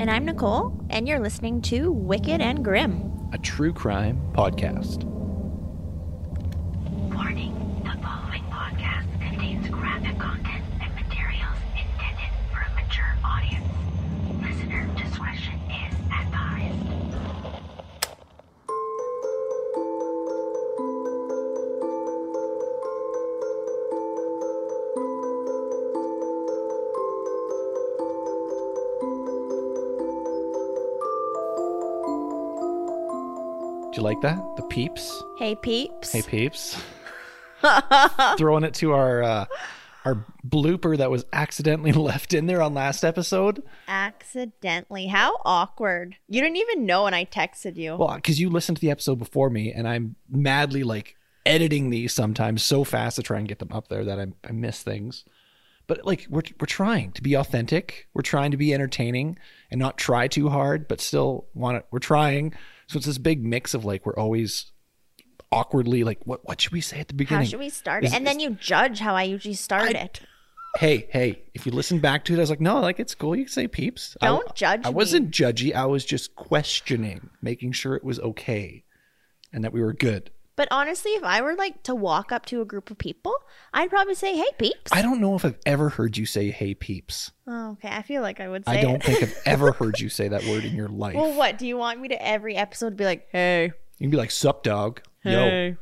And I'm Nicole, and you're listening to Wicked and Grim. a true crime podcast. Warning, the following podcast contains graphic content like that? The peeps? Hey, peeps. Hey peeps. Throwing it to our uh, our blooper that was accidentally left in there on last episode. Accidentally. How awkward. You didn't even know when I texted you. Well, because you listened to the episode before me, and I'm madly like editing these sometimes so fast to try and get them up there that I, I miss things. But like we're we're trying to be authentic. We're trying to be entertaining and not try too hard, but still want it. We're trying. So it's this big mix of like we're always awkwardly like what what should we say at the beginning? how should we start Is- it? And then you judge how I usually start I- it. hey hey if you listen back to it i was like no like it's cool you can say peeps I- Don't judge i me. wasn't judgy i was just questioning making sure it was okay and that we were good But honestly, if I were like to walk up to a group of people, I'd probably say, hey, peeps. i don't know if i've ever heard you say hey peeps oh, okay. I feel like I would say i don't it. think i've ever heard you say that word in your life well, what? Do you want me to every episode be like, hey, you can be like sup dog yo hey,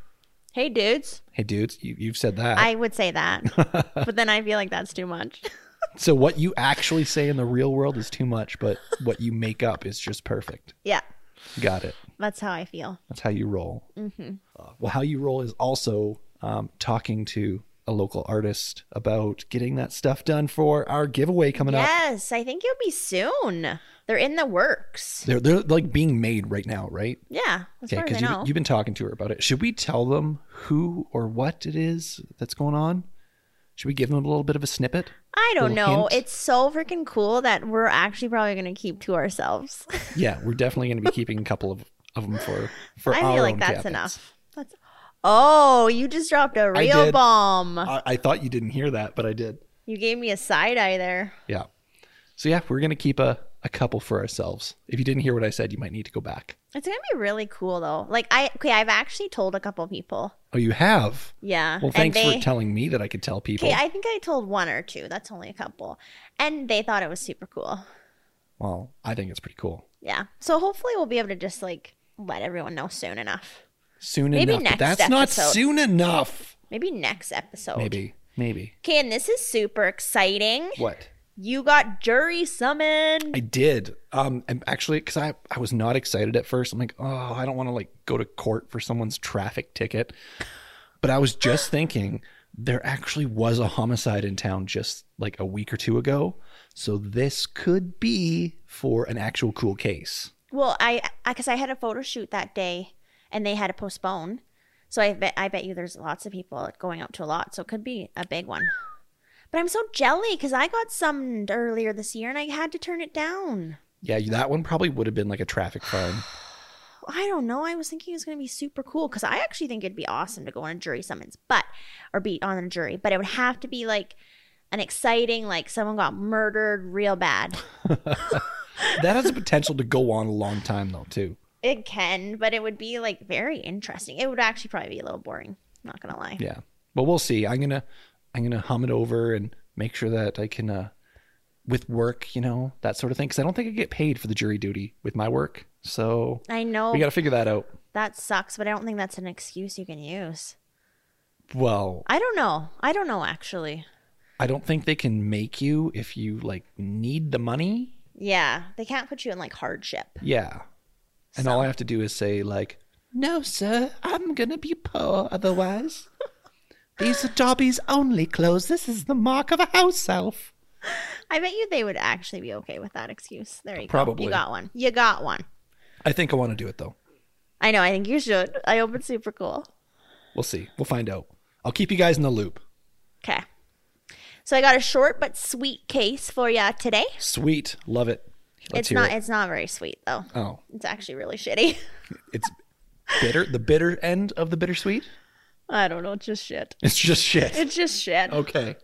hey, dudes? hey dudes you, you've said that I would say that. but then I feel like that's too much. so what you actually say in the real world is too much but what you make up is just perfect yeah. got it That's how I feel. That's how you roll. Mm-hmm. Uh, well, how you roll is also um, talking to a local artist about getting that stuff done for our giveaway coming up. Yes, I think it'll be soon. They're in the works. They're they're like being made right now, right? Yeah, Okay, far as I because you've, you've been talking to her about it. Should we tell them who or what it is that's going on? Should we give them a little bit of a snippet? I don't know. hint? It's so freaking cool that we're actually probably going to keep to ourselves. Yeah, we're definitely going to be keeping a couple of, of them for for I our feel like that's cabins. enough. That's Oh, you just dropped a real did. bomb. I, I thought you didn't hear that, but I did. you gave me a side eye there. Yeah. So yeah, we're gonna keep a, a couple for ourselves. If you didn't hear what I said, you might need to go back. It's going to be really cool though. Like I okay, I've actually told a couple people. Oh, you have? Yeah. Well, thanks they- for telling me that I could tell people. Okay, I think I told one or two. That's only a couple. And they thought it was super cool. well, I think it's pretty cool. Yeah. So hopefully we'll be able to just like let everyone know soon enough. Soon Maybe enough. next that's not soon enough. Maybe next episode. Maybe. Maybe. Okay, and this is super exciting. What? You got jury summoned. I did. Um, and actually, because I, I was not excited at first. I'm like, oh, I don't want to like go to court for someone's traffic ticket. But I was just thinking there actually was a homicide in town just like a week or two ago. So this could be for an actual cool case. Well, I because I, had a photo shoot that day, and they had to postpone. So I bet I bet you there's lots of people going out to a lot. So it could be a big one. But I'm so jelly because I got summoned earlier this year and I had to turn it down. Yeah, that one probably would have been like a traffic fine. I don't know. I was thinking it was going to be super cool because I actually think it'd be awesome to go on a jury summons, but or be on a jury, but it would have to be like an exciting, like someone got murdered real bad. that has the potential to go on a long time though, too. It can, but it would be like very interesting. It would actually probably be a little boring. Not gonna lie. Yeah. But we'll see. I'm gonna I'm gonna hum it over and make sure that I can uh with work, you know, that sort of thing. Because I don't think I get paid for the jury duty with my work. So I know we got to figure that out. that sucks, but I don't think that's an excuse you can use. Well, I don't know. I don't know actually. I don't think they can make you if you like need the money. Yeah, they can't put you in like hardship. Yeah. And all I have to do is say like, "No, sir, I'm gonna be poor otherwise." These are Dobby's only clothes. This is the mark of a house elf. I bet you they would actually be okay with that excuse. There you Probably. go. You got one. You got one. I think I want to do it though. I know. I think you should. I hope it's super cool. We'll see. We'll find out. I'll keep you guys in the loop. Okay. So I got a short but sweet case for you today. Sweet. Love it. Let's it's not. it. It's not very sweet though. Oh, It's actually really shitty. it's bitter. The bitter end of the bittersweet. I don't know. It's just shit. It's just shit. It's just shit. Okay.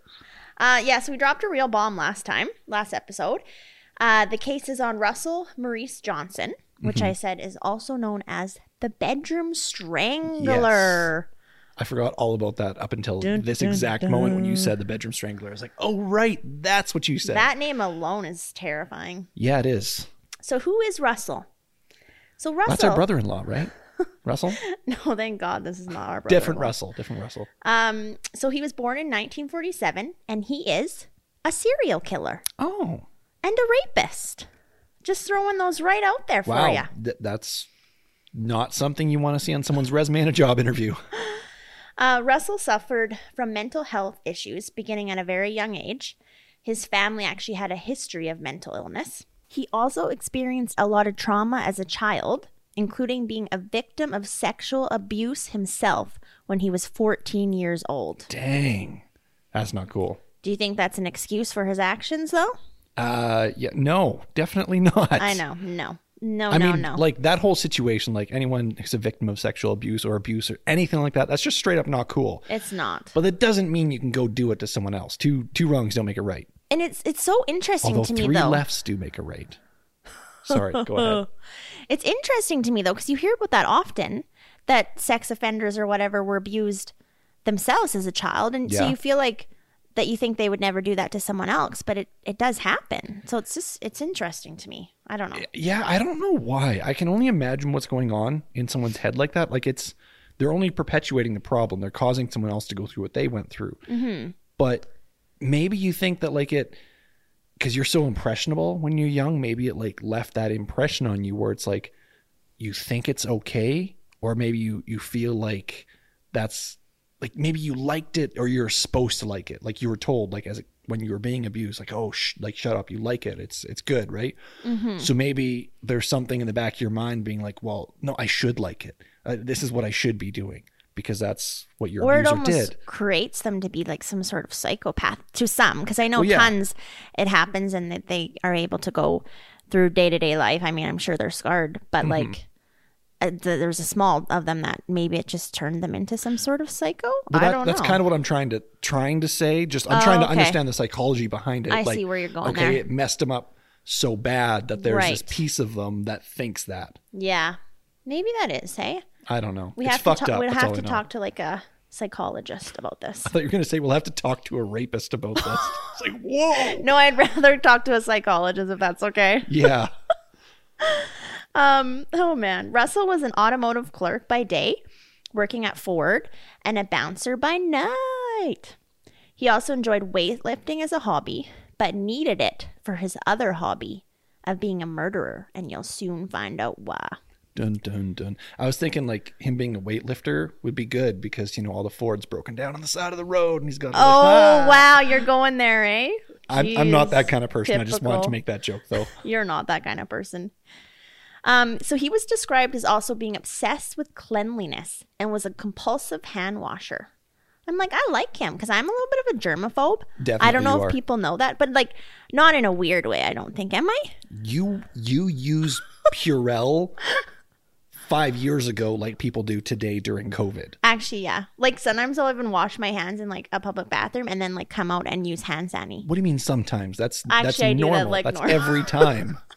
Uh, yeah, so we dropped a real bomb last time, last episode. Uh, the case is on Russell Maurice Johnson, which Mm-hmm. I said is also known as the bedroom strangler. I forgot all about that up until this exact moment when you said the bedroom strangler. I was like, oh right, that's what you said. That name alone is terrifying. yeah, it is. So who is Russell? So Russell. That's our brother-in-law, right? Russell. No, thank God this is not our brother. Different Russell. Different Russell. Um, so he was born in 1947, and he is a serial killer Oh, and a rapist. Just throwing those right out there for wow. you. Th- that's not something you want to see on someone's resume in a job interview. Uh, Russell suffered from mental health issues beginning at a very young age. His family actually had a history of mental illness. He also experienced a lot of trauma as a child, including being a victim of sexual abuse himself when he was 14 years old. Dang, that's not cool. Do you think that's an excuse for his actions, though? Uh, yeah, no, definitely not. I know. No. No, I no, mean, no. like that whole situation, like anyone who's a victim of sexual abuse or abuse or anything like that, that's just straight up not cool. it's not. But that doesn't mean you can go do it to someone else. Two two wrongs don't make it right. And it's it's so interesting Although to me three though. lefts do make a right. Sorry, go ahead. It's interesting to me though because you hear about that often that sex offenders or whatever were abused themselves as a child and so you feel like that you think they would never do that to someone else but it, it does happen so it's just it's interesting to me i don't know Yeah, I don't know why. I can only imagine what's going on in someone's head like that. Like it's they're only perpetuating the problem. They're causing someone else to go through what they went through. Mm-hmm. But maybe you think that like it because you're so impressionable when you're young. Maybe it like left that impression on you where it's like you think it's okay, or maybe you you feel like that's like maybe you liked it or you're supposed to like it. Like you were told like as a, when you were being abused, like oh sh- like shut up, you like it. It's it's good, right? Mm-hmm. So maybe there's something in the back of your mind being like, well, no, I should like it. Uh, this is what I should be doing because that's what your or it abuser almost did. creates them to be like some sort of psychopath to some because i know Well, yeah. tons it happens and that they are able to go through day-to-day life i mean i'm sure they're scarred but Mm-hmm. like Uh, there's a small of them that maybe it just turned them into some sort of psycho Well, i don't know. that's know kind of what I'm trying to trying to say. Just I'm Oh, trying to okay. understand the psychology behind it. I like, see where you're going Okay, there. it messed them up so bad that there's this piece of them that thinks that. yeah maybe that is hey I don't know. we it's have to fucked talk up. we'd that's have to talk to like a psychologist about this I thought you were going to say we'll have to talk to a rapist about this. it's like whoa. no i'd rather talk to a psychologist if that's okay Yeah. Um, oh man. Russell was an automotive clerk by day, working at Ford, and a bouncer by night. He also enjoyed weightlifting as a hobby, but needed it for his other hobby of being a murderer, and you'll soon find out why. Dun dun dun. I was thinking like him being a weightlifter would be good because you know all the Fords broken down on the side of the road and he's got. to, like, Oh ah. wow, you're going there, eh? I'm, I'm not that kind of person. I just wanted to make that joke though. You're not that kind of person. Um, so he was described as also being obsessed with cleanliness and was a compulsive hand washer. I'm like, I like him because I'm a little bit of a germaphobe. Definitely I don't know if are. people know that, but like, not in a weird way. I don't think. Am I? You you use Purell five years ago like people do today during COVID. Actually, yeah. Like sometimes I'll even wash my hands in like a public bathroom and then like come out and use hand sanitizer. What do you mean sometimes? That's that's Actually, I do that, normal. like, that's normal. every time.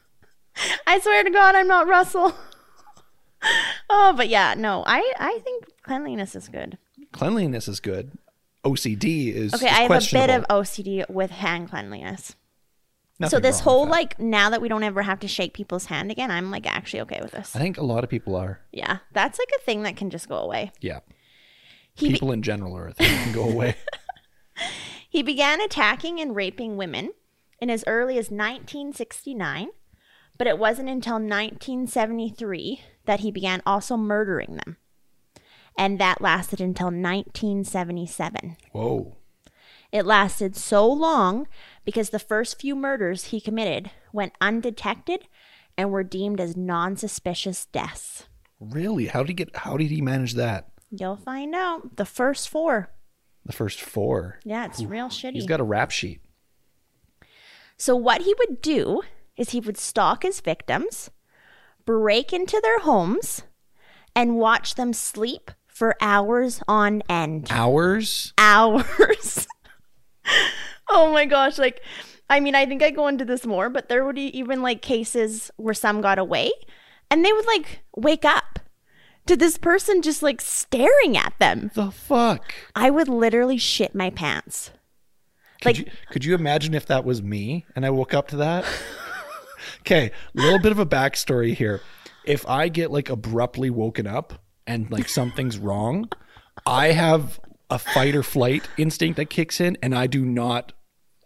I swear to God, I'm not Russell. oh, but yeah, no. I I think cleanliness is good. Cleanliness is good. OCD is Okay, is I have a bit of OCD with hand cleanliness. so this whole like now that we don't ever have to shake people's hand again, I'm like actually okay with this. I think a lot of people are. Yeah, that's like a thing that can just go away. Yeah. He be- People in general are a thing that can go away. He began attacking and raping women in as early as 1969, but it wasn't until 1973 that he began also murdering them. And that lasted until 1977. Whoa. It lasted so long because the first few murders he committed went undetected and were deemed as non suspicious deaths. Really? How did he get how did he manage that? You'll find out. The first four. The first four. Yeah, it's real shitty. He's got a rap sheet. So, what he would do is he would stalk his victims, break into their homes, and watch them sleep for hours on end. Hours? Hours. oh my gosh. Like, I mean, I think I go into this more, but there would e- even like cases where some got away and they would like wake up to this person just like staring at them. The fuck? I would literally shit my pants. Could Like- you could you imagine if that was me and I woke up to that? okay, a little bit of a backstory here. If I get like abruptly woken up and like something's wrong, I have a fight or flight instinct that kicks in and I do not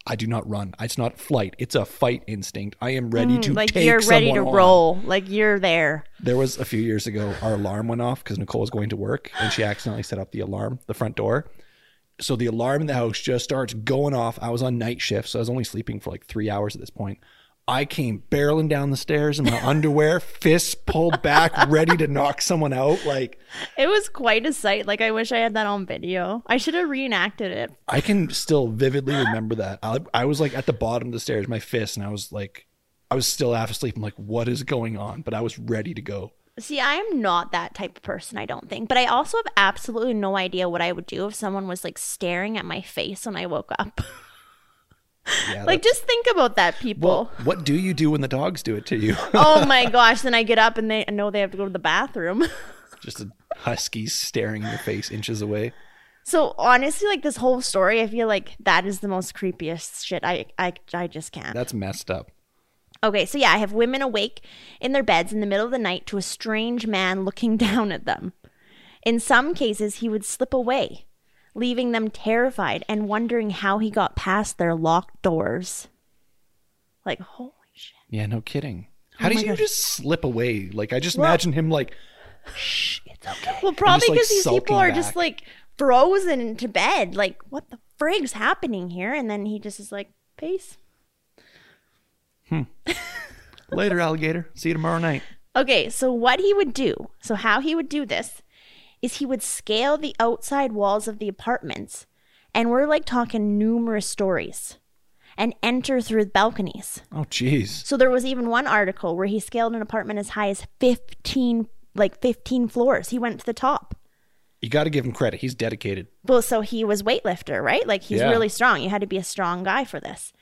I do not run. It's not flight. It's a fight instinct. I am ready to Mm, like take you're ready to on. roll. Like you're there. There was a few years ago, our alarm went off because Nicole was going to work and she accidentally set up the alarm, the front door. So the alarm in the house just starts going off. I was on night shift, so I was only sleeping for like three hours at this point. I came barreling down the stairs in my underwear, fists pulled back, ready to knock someone out. Like It was quite a sight. Like I wish I had that on video. I should have reenacted it. I can still vividly remember that. I, I was like at the bottom of the stairs, my fist, and I was like, I was still half asleep. I'm like, what is going on? But I was ready to go. See, I am not that type of person, I don't think. But I also have absolutely no idea what I would do if someone was like staring at my face when I woke up. Yeah, like just think about that, people. well, what do you do when the dogs do it to you? oh my gosh, then I get up and they know they have to go to the bathroom. Just a husky staring in your face inches away. so honestly, like this whole story, I feel like that is the most creepiest shit. I I I just can't. That's messed up. Okay, so yeah, I have women awake in their beds in the middle of the night to a strange man looking down at them. In some cases, he would slip away, leaving them terrified and wondering how he got past their locked doors. Like, holy shit. Yeah, no kidding. How Oh did you gosh. just slip away? Like I just Well- imagine him like, shh, it's okay. Well, probably like, because these people are back. just like frozen into bed. Like, what the frig's happening here? And then he just is like, peace. Hmm. Later, alligator. See you tomorrow night. Okay, so what he would do, so how he would do this, is he would scale the outside walls of the apartments, and we're like talking numerous stories, and enter through balconies. Oh, jeez. So there was even one article where he scaled an apartment as high as 15, like 15 floors. He went to the top. You got to give him credit. He's dedicated. Well, so he was weightlifter, right? Like he's Yeah. really strong. You had to be a strong guy for this.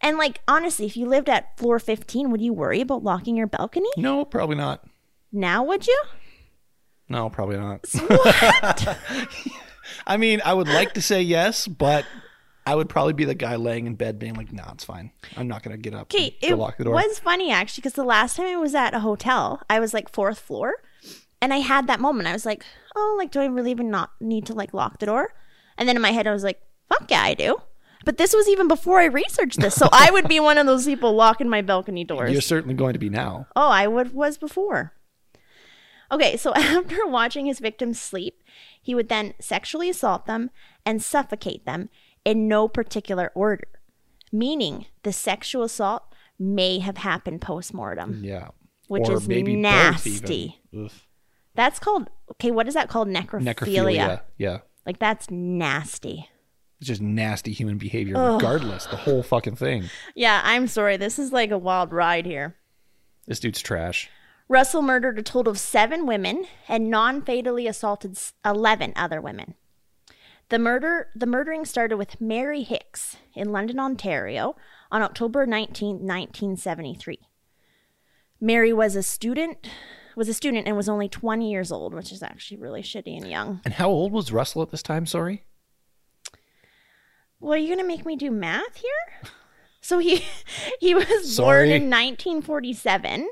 And like honestly, if you lived at floor 15, would you worry about locking your balcony? No, probably not. Now would you? No, probably not. What? I mean, I would like to say yes, but I would probably be the guy laying in bed being like, "No, it's fine. I'm not gonna get up. Okay, it lock the door." was funny actually because the last time I was at a hotel, I was like fourth floor, and I had that moment. I was like, "Oh, like, do I really even not need to like lock the door?" And then in my head, I was like, "Fuck yeah, I do." But this was even before I researched this, so I would be one of those people locking my balcony doors. You're certainly going to be now. Oh, I would was before. Okay, so after watching his victims sleep, he would then sexually assault them and suffocate them in no particular order, meaning the sexual assault may have happened post-mortem. Yeah. Which or is nasty. That's called okay, what is that called? Necrophilia. Necrophilia. Yeah. Like that's nasty. It's just nasty human behavior, regardless. The whole fucking thing. Yeah, I'm sorry. This is like a wild ride here. This dude's trash. Russell murdered a total of seven women and non-fatally assaulted eleven other women. The murder, the murdering started with Mary Hicks in London, Ontario, on October 19, 1973. Mary was a student, was a student and was only 20 years old, which is actually really shitty and young. And how old was Russell at this time? Sorry. Well, are you gonna make me do math here? So he he was Sorry. born in 1947,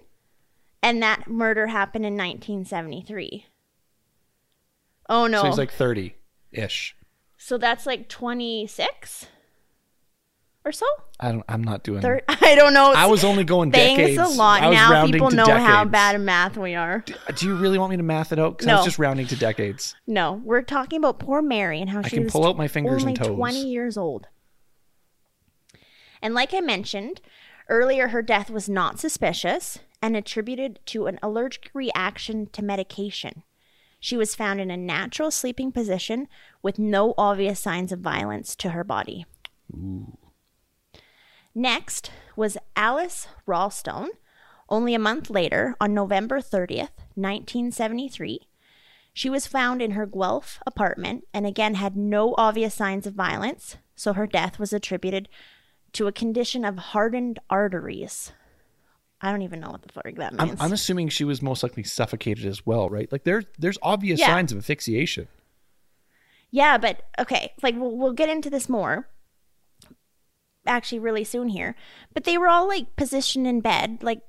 and that murder happened in 1973. Oh no! So he's like 30 ish. So that's like 26? or so. I don't. I'm not doing. Thir- I don't know. I was only going Thanks decades. a lot. I was Now rounding people to know how decades. bad in math we are. Do you really want me to math it out? Because I No. was just rounding to decades. No, we're talking about poor Mary and how she can was pull out my fingers only and toes. 20 years old. And like I mentioned earlier, her death was not suspicious and attributed to an allergic reaction to medication. She was found in a natural sleeping position with no obvious signs of violence to her body. Next was Alice Ralston. Only a month later, on November 30th, 1973, she was found in her Guelph apartment and again had no obvious signs of violence, so her death was attributed to a condition of hardened arteries. I don't even know what the fuck that I'm, means. I'm assuming she was most likely suffocated as well, right? Like there's there's obvious Yeah. signs of asphyxiation. yeah, but okay, like we'll, we'll get into this more actually really soon here. But they were all like positioned in bed, like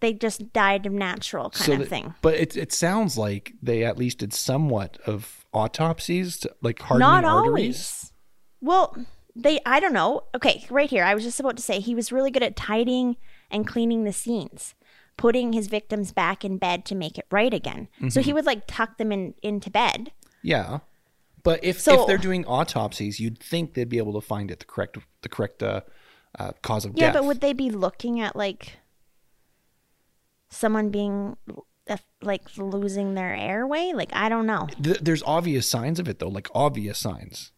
they just died of natural kind of that- thing. But it it sounds like they at least did somewhat of autopsies, to, like hardening Not arteries. always. Well, they I don't know. Okay, right here. I was just about to say he was really good at tidying and cleaning the scenes, putting his victims back in bed to make it right again. So Mm-hmm. he would like tuck them in into bed. Yeah, but if So- if they're doing autopsies, you'd think they'd be able to find it the correct the correct uh, uh, cause of Yeah, death. Yeah, but would they be looking at like someone being uh, like losing their airway? Like I don't know. Th- there's obvious signs of it though, like obvious signs.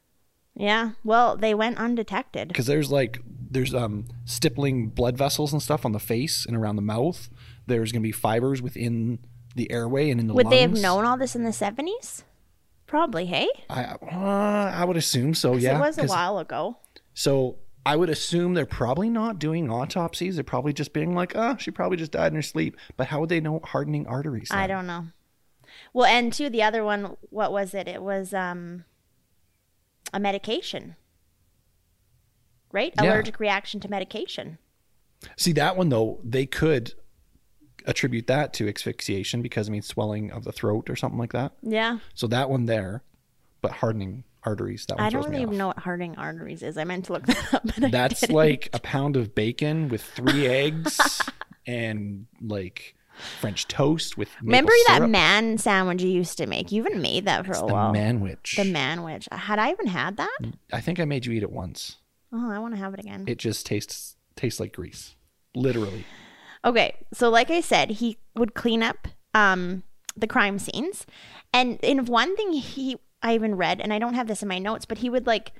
Yeah. Well, they went undetected. because there's like there's um stippling blood vessels and stuff on the face and around the mouth. There's gonna be fibers within the airway and in the Would they have known all this in the seventies? Probably. Hey. I uh, I would assume so. Yeah, It was a while ago. So I would assume they're probably not doing autopsies. They're probably just being like, oh, she probably just died in her sleep. But how would they know hardening arteries? I don't know. Well, and too, the other one, what was it? It was um, a medication, right? Yeah. Allergic reaction to medication. See that one though, they could attribute that to asphyxiation because I mean swelling of the throat or something like that. Yeah, So that one there, but hardening arteries. That one I don't even know what hardening arteries is. I meant to look that up, That's like a pound of bacon with three eggs and like French toast with. maple Remember that man sandwich you used to make? You even made that for It's a the while. The manwich. The manwich. Had I even had that? I think I made you eat it once. Oh, I want to have it again. It just tastes tastes like grease, literally. Okay, so like I said, he would clean up um, the crime scenes, and in one thing he I even read, and I don't have this in my notes, but he would like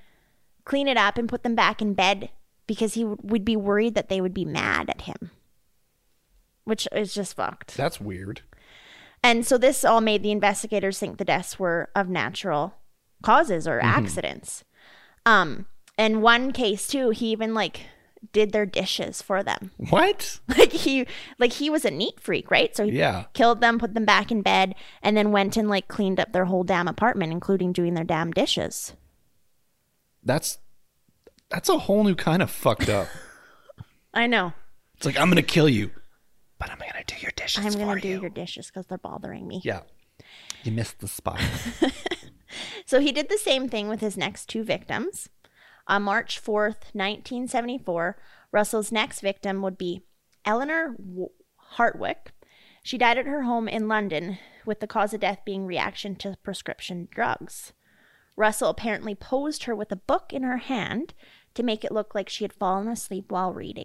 clean it up and put them back in bed because he would be worried that they would be mad at him, which is just fucked. That's weird. And so this all made the investigators think the deaths were of natural causes or accidents. Um, in one case too, he even like did their dishes for them. What? like he like he was a neat freak right so he Yeah. killed them put them back in bed and then went and like cleaned up their whole damn apartment including doing their damn dishes That's that's a whole new kind of fucked up. i know It's like I'm gonna kill you, but I'm gonna do your dishes i'm gonna do you. your dishes because they're bothering me Yeah, you missed the spot. so he did the same thing with his next two victims on march 4th 1974 russell's next victim would be eleanor W- hartwick she died at her home in london with the cause of death being reaction to prescription drugs Russell apparently posed her with a book in her hand to make it look like she had fallen asleep while reading.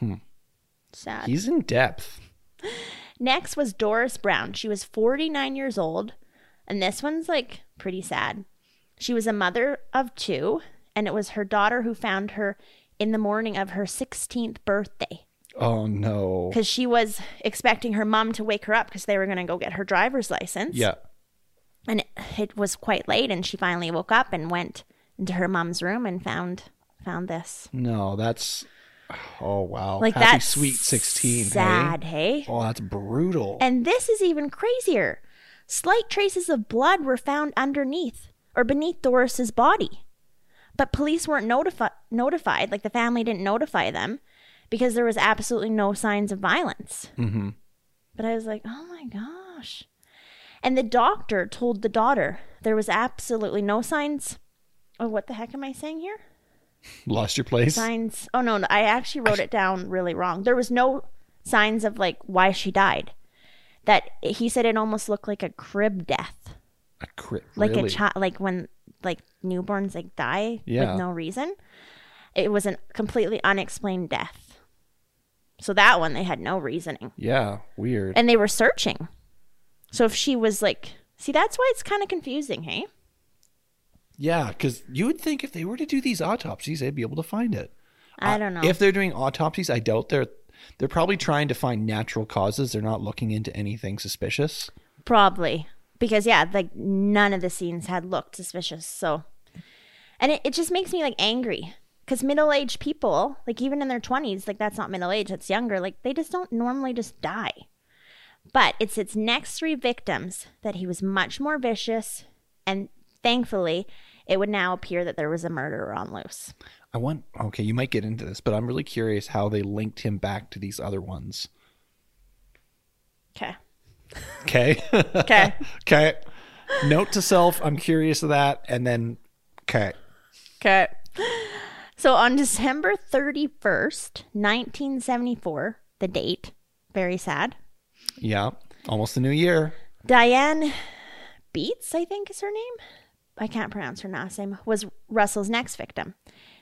Hmm. Sad. He's in depth. Next was Doris Brown. She was 49 years old, and this one's like pretty sad. She was a mother of two, and it was her daughter who found her in the morning of her 16th birthday Oh no. because she was expecting her mom to wake her up because they were going to go get her driver's license. Yeah. And it, it was quite late, and she finally woke up and went into her mom's room and found found this. No, that's. Oh wow! Like Happy that's sweet sixteen. hey? Sad, hey? Oh, that's brutal. And this is even crazier. Slight traces of blood were found underneath or beneath Doris's body. But police weren't notifi- notified, like the family didn't notify them because there was absolutely no signs of violence. mm-hmm. But I was like, oh my gosh. And the doctor told the daughter there was absolutely no signs. Oh, what the heck am I saying here? Lost your place. Signs. Oh, no, no, I actually wrote it down really wrong. There was no signs of like why she died. That he said it almost looked like a crib death. A crib? Like really? a child, like when like newborns like die Yeah. with no reason. It was a completely unexplained death. So that one they had no reasoning. Yeah, weird. and they were searching. So if she was like, see, that's why it's kind of confusing, hey? Yeah, because you would think if they were to do these autopsies, they'd be able to find it. I don't know. If they're doing autopsies, I doubt they're they're probably trying to find natural causes. They're not looking into anything suspicious. Probably because yeah, like none of the scenes had looked suspicious. So, and it, it just makes me like angry because middle-aged people, like even in their twenties, like that's not middle age, that's younger. Like they just don't normally just die. But it's its next three victims that he was much more vicious, and thankfully, it would now appear that there was a murderer on loose. I want okay, you might get into this, but I'm really curious how they linked him back to these other ones. Okay. Okay. Okay. okay. Note to self, I'm curious of that, and then okay. Okay. So on December 31st, 1974, the date, very sad, Yeah. Almost the new year. Diane Beats, I think is her name. I can't pronounce her last name, was Russell's next victim.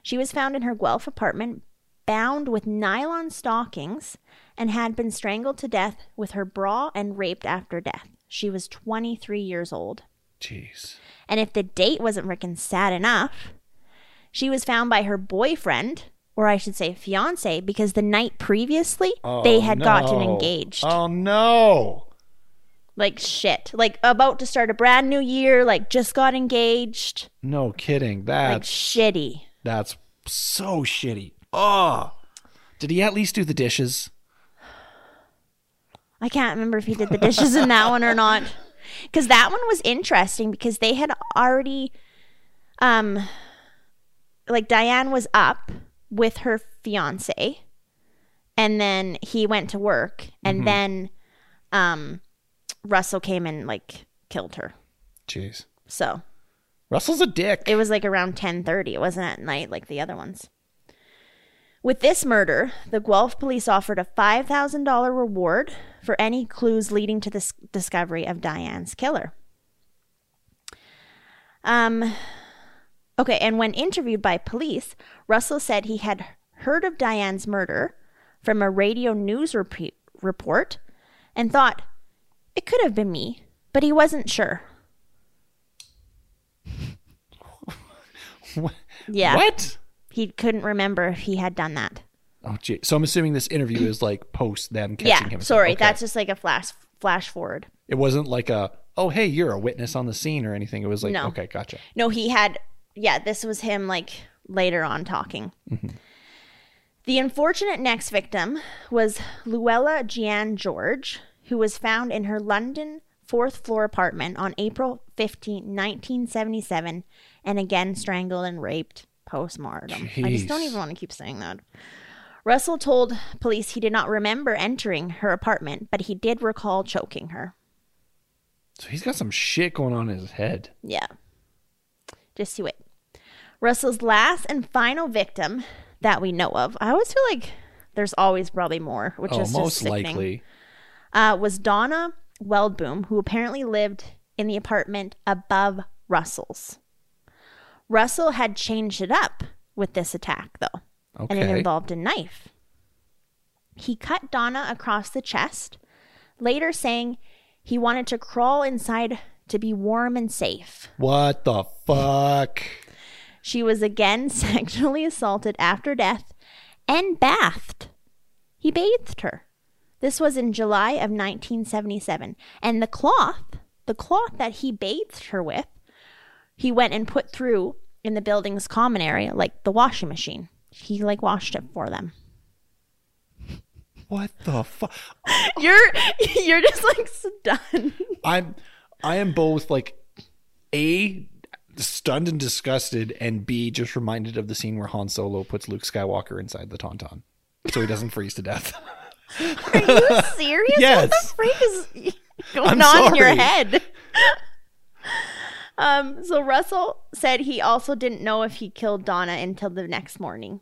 She was found in her Guelph apartment, bound with nylon stockings, and had been strangled to death with her bra and raped after death. She was 23 years old. Jeez. And if the date wasn't freaking sad enough, she was found by her boyfriend, or I should say fiance, because the night previously they Oh, had gotten engaged. Oh no. Like shit. Like about to start a brand new year, like just got engaged. No kidding. Like That's shitty. that's so shitty. Oh. Did he at least do the dishes? I can't remember if he did the dishes in that one or not. Because that one was interesting because they had already, um, like Diane was up with her fiance, and then he went to work, and then, um, Russell came and like killed her. Jeez. So Russell's a dick. it was like around 10:30. It wasn't at night like the other ones. With this murder, the Guelph police offered a $5,000 reward for any clues leading to the discovery of Diane's killer. Um Okay, and when interviewed by police, Russell said he had heard of Diane's murder from a radio news rep- report and thought it could have been me, but he wasn't sure. Yeah. What? He couldn't remember if he had done that. Oh gee. So I'm assuming this interview is like post them catching yeah. him. Sorry, Okay. that's just like a flash flash forward. it wasn't like a oh hey you're a witness on the scene or anything. It was like No. okay gotcha. No, he had yeah, this was him like later on talking. Mm-hmm. The unfortunate next victim was Luella Jeanne George, who was found in her London fourth floor apartment on April 15, 1977, and again strangled and raped post mortem. I just don't even want to keep saying that. Russell told police he did not remember entering her apartment, but he did recall choking her. So he's got some shit going on in his head. Yeah. Just you wait. Russell's last and final victim that we know of, I always feel like there's always probably more, which oh, is just most sickening, likely. Uh, was Donna Veldboom, who apparently lived in the apartment above Russell's. Russell had changed it up with this attack, though, and it involved a knife. He cut Donna across the chest, later saying he wanted to crawl inside to be warm and safe. What the fuck? She was again sexually assaulted after death and bathed. He bathed her. This was in July of 1977, and the cloth the cloth that he bathed her with, he went and put through in the building's common area, like the washing machine. He like washed it for them. What the fuck? You're you're just like stunned. I'm I am both like a stunned and disgusted, and b just reminded of the scene where Han Solo puts Luke Skywalker inside the tauntaun, so he doesn't freeze to death. Are you serious? What the freak is going I'm on in your head? um, so Russell said he also didn't know if he killed Donna until the next morning.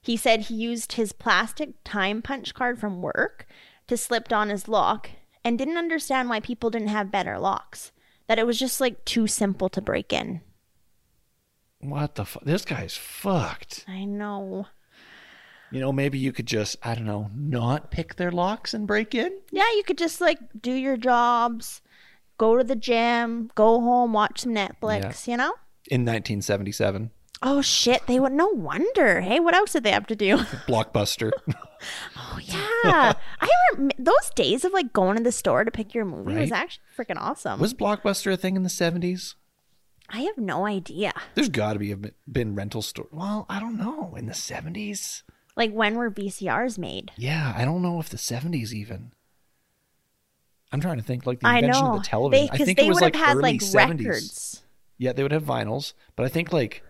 He said he used his plastic time punch card from work to slip Donna's lock and didn't understand why people didn't have better locks. That it was just like too simple to break in. What the fuck? This guy's fucked. I know. You know, maybe you could just I don't know, not pick their locks and break in. Yeah, you could just like do your jobs, go to the gym, go home, watch some Netflix, you know? In 1977, Oh shit, they would no wonder. Hey, what else did they have to do? Blockbuster. Oh yeah. I remember those days of like going to the store to pick your movie was actually freaking awesome. Was Blockbuster a thing in the 70s? I have no idea. There's got to be been rental store. Well, I don't know. In the 70s? Like when were VCRs made? Yeah, I don't know if the 70s even. I'm trying to think like the invention of the television. They, I think they it was would like have had early like 70s. records. Yeah, they would have vinyls, but I think like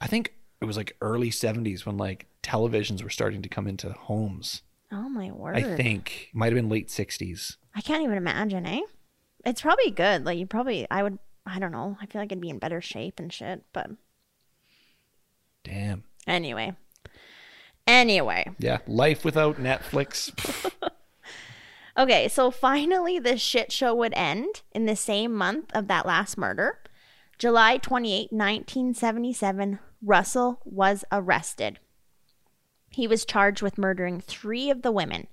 I think it was like early 70s when like televisions were starting to come into homes. Oh my word. I think might have been late 60s. I can't even imagine, eh? It's probably good. Like you probably I would I don't know. I feel like I'd be in better shape and shit, but Damn. anyway. Anyway. Yeah, life without Netflix. Okay, so finally this shit show would end in the same month of that last murder. July 28, 1977, Russell was arrested. He was charged with murdering three of the women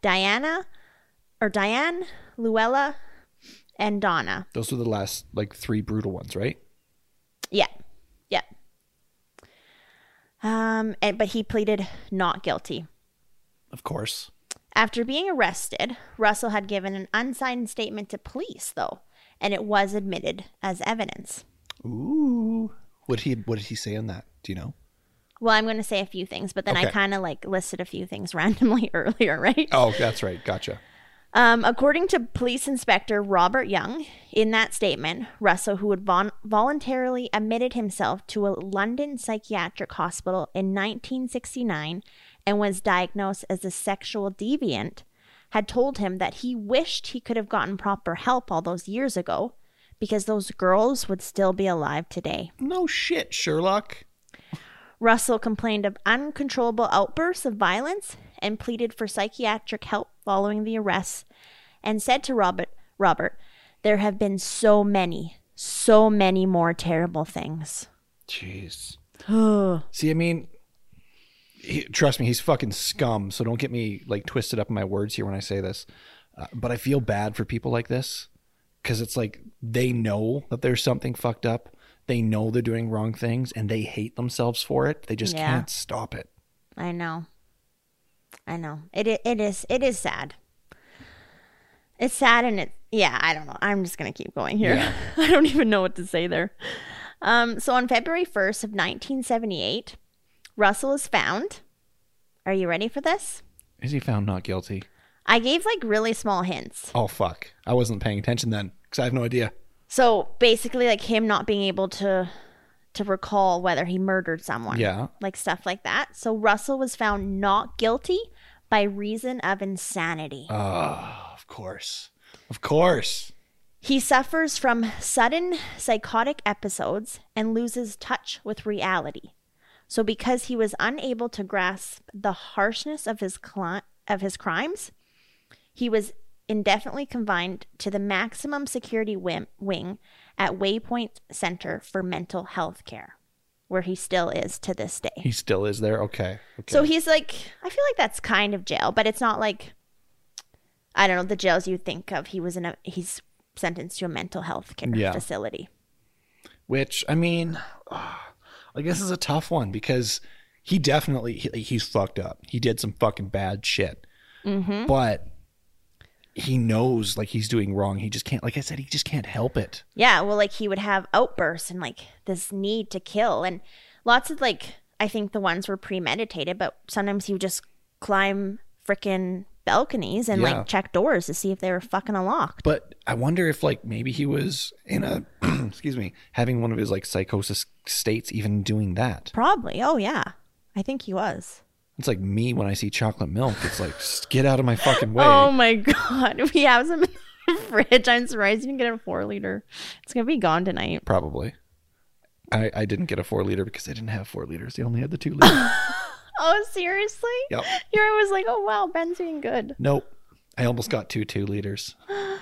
Diana, or Diane, Luella, and Donna. Those were the last like three brutal ones, right? Yeah, yeah. Um, and, but he pleaded not guilty. Of course. After being arrested, Russell had given an unsigned statement to police, though, and it was admitted as evidence. Ooh. What he what did he say on that? Do you know? Well, I'm going to say a few things, but then I kind of like listed a few things randomly earlier, right? Oh, that's right. Gotcha. Um, according to Police Inspector Robert Young, in that statement, Russell, who had von- voluntarily admitted himself to a London psychiatric hospital in 1969 and was diagnosed as a sexual deviant, had told him that he wished he could have gotten proper help all those years ago because those girls would still be alive today. No shit, Sherlock. Russell complained of uncontrollable outbursts of violence and pleaded for psychiatric help following the arrests and said to Robert, Robert, there have been so many, so many more terrible things. Jeez. See, I mean, he, trust me, he's fucking scum. So don't get me like twisted up in my words here when I say this. Uh, but I feel bad for people like this because it's like they know that there's something fucked up. They know they're doing wrong things and they hate themselves for it. They just Yeah. can't stop it. I know. I know. It it is it is sad. It's sad and it yeah, I don't know. I'm just going to keep going here. Yeah. I don't even know what to say there. Um so on February 1st of 1978, Russell is found. Are you ready for this? Is he found not guilty? I gave like really small hints. Oh, fuck. I wasn't paying attention then because I have no idea. So basically like him not being able to to recall whether he murdered someone. Yeah. Like stuff like that. So Russell was found not guilty by reason of insanity. Oh, of course. Of course. He suffers from sudden psychotic episodes and loses touch with reality. So because he was unable to grasp the harshness of his cli- of his crimes, he was indefinitely confined to the maximum security wing at Waypoint Center for Mental Health Care, where he still is to this day. He still is there. Okay. okay. So he's like, I feel like that's kind of jail, but it's not like, I don't know, the jails you think of. He was in a, he's sentenced to a mental health care Yeah. facility. Which I mean, I guess is a tough one because he definitely he, he's fucked up. He did some fucking bad shit. Mm-hmm. But he knows like he's doing wrong. He just can't, like I said, he just can't help it. Yeah, well, like he would have outbursts and like this need to kill, and lots of like I think the ones were premeditated, but sometimes he would just climb frickin' balconies and Yeah. like check doors to see if they were fucking unlocked. But I wonder if like maybe he was in a, excuse me, having one of his like psychosis states, even doing that. Probably. Oh yeah, I think he was. It's like me when I see chocolate milk. It's like, "Just get out of my fucking way. Oh my god, we have some in the fridge. I'm surprised you didn't get a four liter. It's gonna be gone tonight. Probably. I, I didn't get a four liter because I didn't have four liters. They only had the two liter. Oh seriously? Yep. I was like, oh wow, Ben's being good. nope. I almost got two two liters.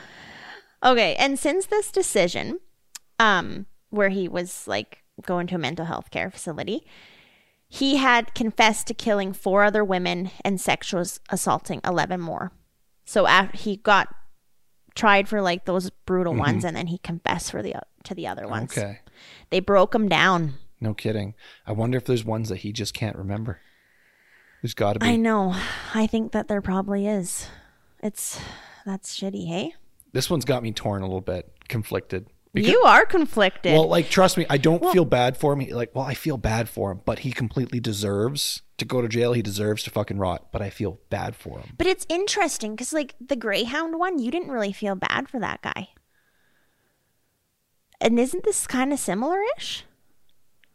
Okay, and since this decision, um, where he was like going to a mental health care facility, he had confessed to killing four other women and sexual assaulting eleven more. So after he got tried for like those brutal mm-hmm. ones, and then he confessed for the to the other ones. Okay. They broke him down. No kidding. I wonder if there's ones that he just can't remember. There's got to be. I know. I think that there probably is. It's that's shitty, hey? This one's got me torn a little bit, conflicted. You are conflicted. Well, like trust me, I don't feel bad for him. He- Like, well, I feel bad for him, but he completely deserves to go to jail. He deserves to fucking rot. But I feel bad for him. But it's interesting because, like, the Greyhound one, you didn't really feel bad for that guy. And isn't this kind of similar ish?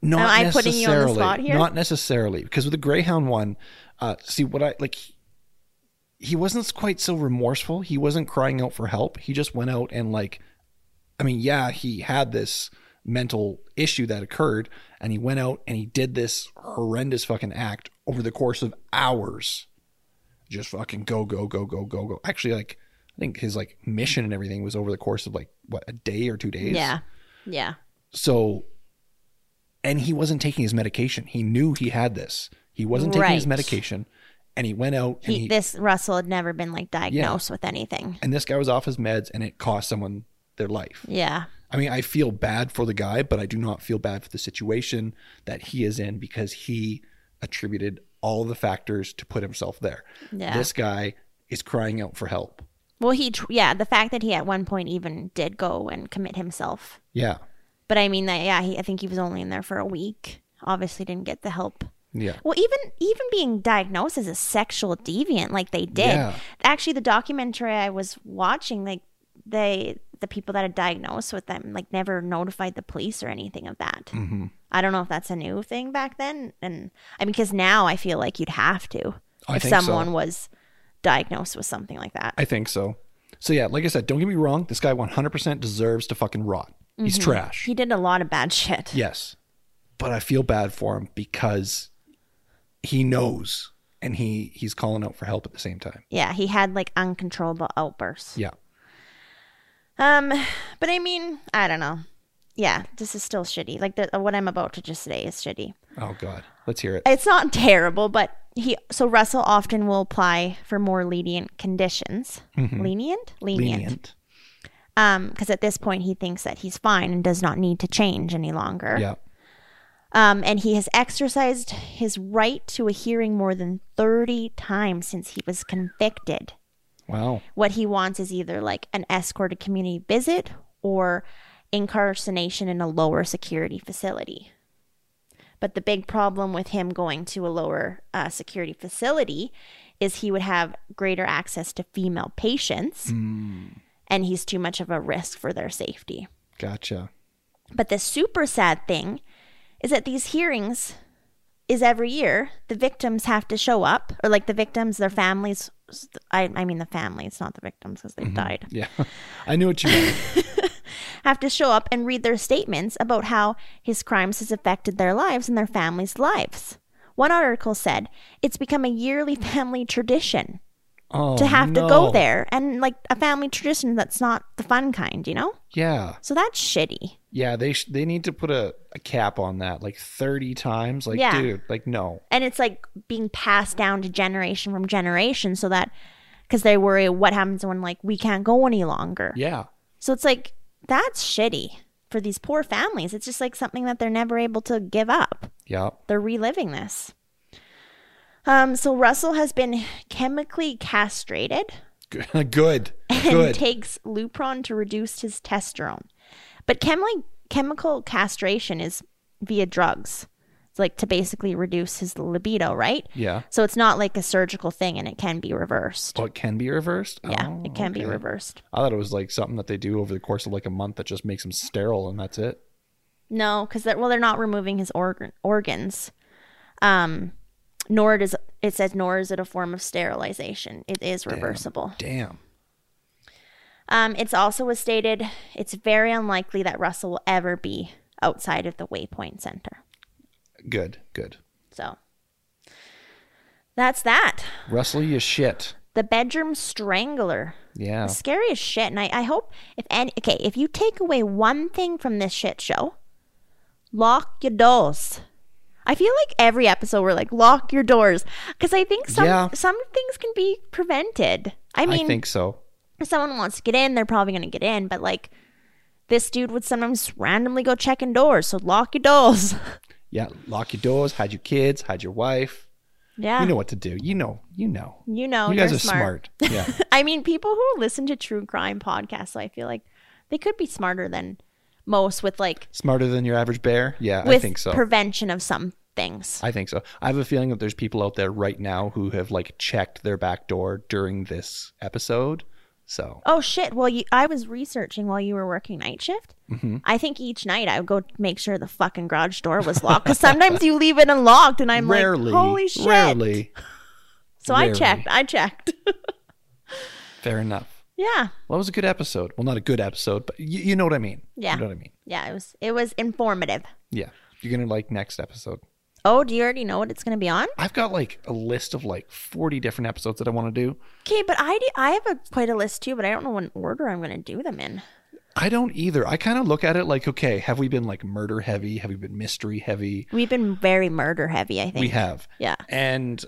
Not Am I putting you on the necessarily. spot here? Not necessarily, because with the Greyhound one, uh, see what I like. He wasn't quite so remorseful. He wasn't crying out for help. He just went out and like, I mean, yeah, he had this mental issue that occurred, and he went out and he did this horrendous fucking act over the course of hours. Just fucking go, go, go, go, go, go. Actually, like, I think his like mission and everything was over the course of like what a day or two days. Yeah. Yeah. So, and he wasn't taking his medication. He knew he had this. He wasn't taking his medication, and he went out and He, he, this Russell had never been like diagnosed with anything. and this guy was off his meds, and it cost someone their life. Yeah. I mean, I feel bad for the guy, but I do not feel bad for the situation that he is in because he attributed all the factors to put himself there. Yeah. This guy is crying out for help. Well, he, tr- yeah, the fact that he at one point even did go and commit himself. Yeah. But I mean, that, yeah, he, I think he was only in there for a week. Obviously, didn't get the help. Yeah. Well, even even being diagnosed as a sexual deviant, like they did. Yeah. Actually, the documentary I was watching, like they the people that are diagnosed with them, like never notified the police or anything of that. Mm-hmm. I don't know if that's a new thing back then, and I mean, because now I feel like you'd have to I if think so. someone was diagnosed with something like that. I think so. So yeah, like I said, don't get me wrong. This guy 100% deserves to fucking rot. He's trash. he did a lot of bad shit. Yes. But I feel bad for him because he knows and he he's calling out for help at the same time. Yeah, he had like uncontrollable outbursts. Yeah. Um, but I mean, I don't know. Yeah, this is still shitty. Like the, what I'm about to just say is shitty. Oh god. Let's hear it. It's not terrible, but he so Russell often will apply for more lenient conditions. Lenient, lenient. Lenient. Um, because at this point he thinks that he's fine and does not need to change any longer. Yeah. Um, and he has exercised his right to a hearing more than thirty times since he was convicted. Wow. what he wants is either like an escorted community visit or incarceration in a lower security facility. But the big problem with him going to a lower uh, security facility is he would have greater access to female patients, and he's too much of a risk for their safety. Gotcha. But the super sad thing is that these hearings is every year the victims have to show up, or like the victims, their families. I, I mean the families, not the victims, because they've mm-hmm. died. Yeah. I knew what you meant. Have to show up and read their statements about how his crimes has affected their lives and their families' lives. One article said it's become a yearly family tradition Oh, to have to go there, and like a family tradition that's not the fun kind, you know. Yeah. So that's shitty. Yeah, they sh- they need to put a, a cap on that like 30 times. Like Yeah. dude, like no. and it's like being passed down to generation from generation so that because they worry what happens when like we can't go any longer Yeah. so it's like that's shitty for these poor families it's just like something that they're never able to give up Yeah. they're reliving this um so russell has been chemically castrated Good. Good. and Good. takes Lupron to reduce his testosterone. But chemi- chemical castration is via drugs. Like to basically reduce his libido, right? Yeah. So it's not like a surgical thing and it can be reversed. Oh, it can be reversed? yeah, Oh, it can be reversed. I thought it was like something that they do over the course of like a month that just makes him sterile and that's it. No, because they're, well, they're not removing his organ organs. Um, nor does it says nor is it a form of sterilization. It is reversible. Damn. Um, it's also was stated it's very unlikely that Russell will ever be outside of the Waypoint Center. Good. Good. So that's that. Russell, you shit. The bedroom strangler. Yeah. Scary as shit. And I, I hope if any okay, if you take away one thing from this shit show, lock your doors. I feel like every episode we're like, lock your doors. Because I think some Yeah. some things can be prevented. I mean I think so. if someone wants to get in, they're probably gonna get in, but like this dude would sometimes randomly go checking doors, so lock your doors. Yeah. Lock your doors, hide your kids, hide your wife. yeah. You know what to do. You know. You know. You know, you guys are smart. Yeah. I mean, people who listen to true crime podcasts, I feel like they could be smarter than most with like Smarter than your average bear? Yeah, I think so. prevention of some things. I think so. I have a feeling that there's people out there right now who have like checked their back door during this episode. So oh shit! Well, you, I was researching while you were working night shift. Mm-hmm. I think each night I would go make sure the fucking garage door was locked because sometimes you leave it unlocked, and I'm rarely, like, holy shit! rarely. So I checked. I checked. Fair enough. yeah, Well, it was a good episode. Well, not a good episode, but you, you know what I mean. Yeah. You know what I mean. yeah. It was it was informative. Yeah. You're gonna like next episode. Oh, do you already know what it's going to be on? I've got like a list of like 40 different episodes that I want to do. Okay, but I, do- I have a, quite a list too, but I don't know what order I'm going to do them in. I don't either. I kind of look at it like, okay, have we been like murder heavy? Have we been mystery heavy? We've been very murder heavy, I think. We have. Yeah. And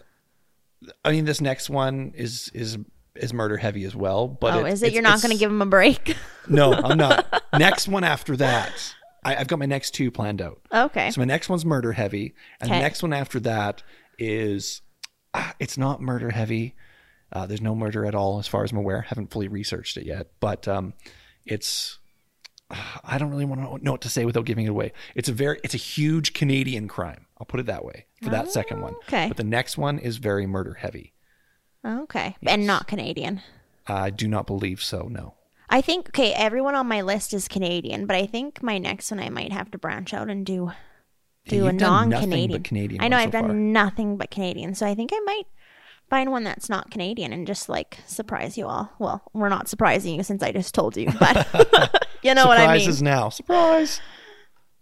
I mean, this next one is is is murder heavy as well. But oh, it's- is it? You're not going to give him a break? No, I'm not. next one after that, I, I've got my next two planned out. okay. So my next one's murder heavy, and the next one after that is ah, it's not murder heavy. Uh, there's no murder at all, as far as I'm aware. Haven't fully researched it yet, but um, it's ah, I don't really want to know what to say without giving it away. It's a very it's a huge Canadian crime. I'll put it that way for that second one. okay. But the next one is very murder heavy. Okay. And not Canadian. I do not believe so. No. I think, okay, everyone on my list is Canadian, but I think my next one I might have to branch out and do do Yeah, a you've done nothing non Canadian. Canadian I know, I've so done far. nothing but Canadian. So I think I might find one that's not Canadian and just like surprise you all. Well, we're not surprising you since I just told you, but you know what I mean. Surprises now. Surprise.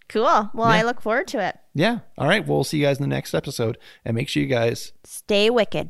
Cool. Well, I look forward to it. Yeah. All right. We'll see you guys in the next episode, and make sure you guys Stay wicked.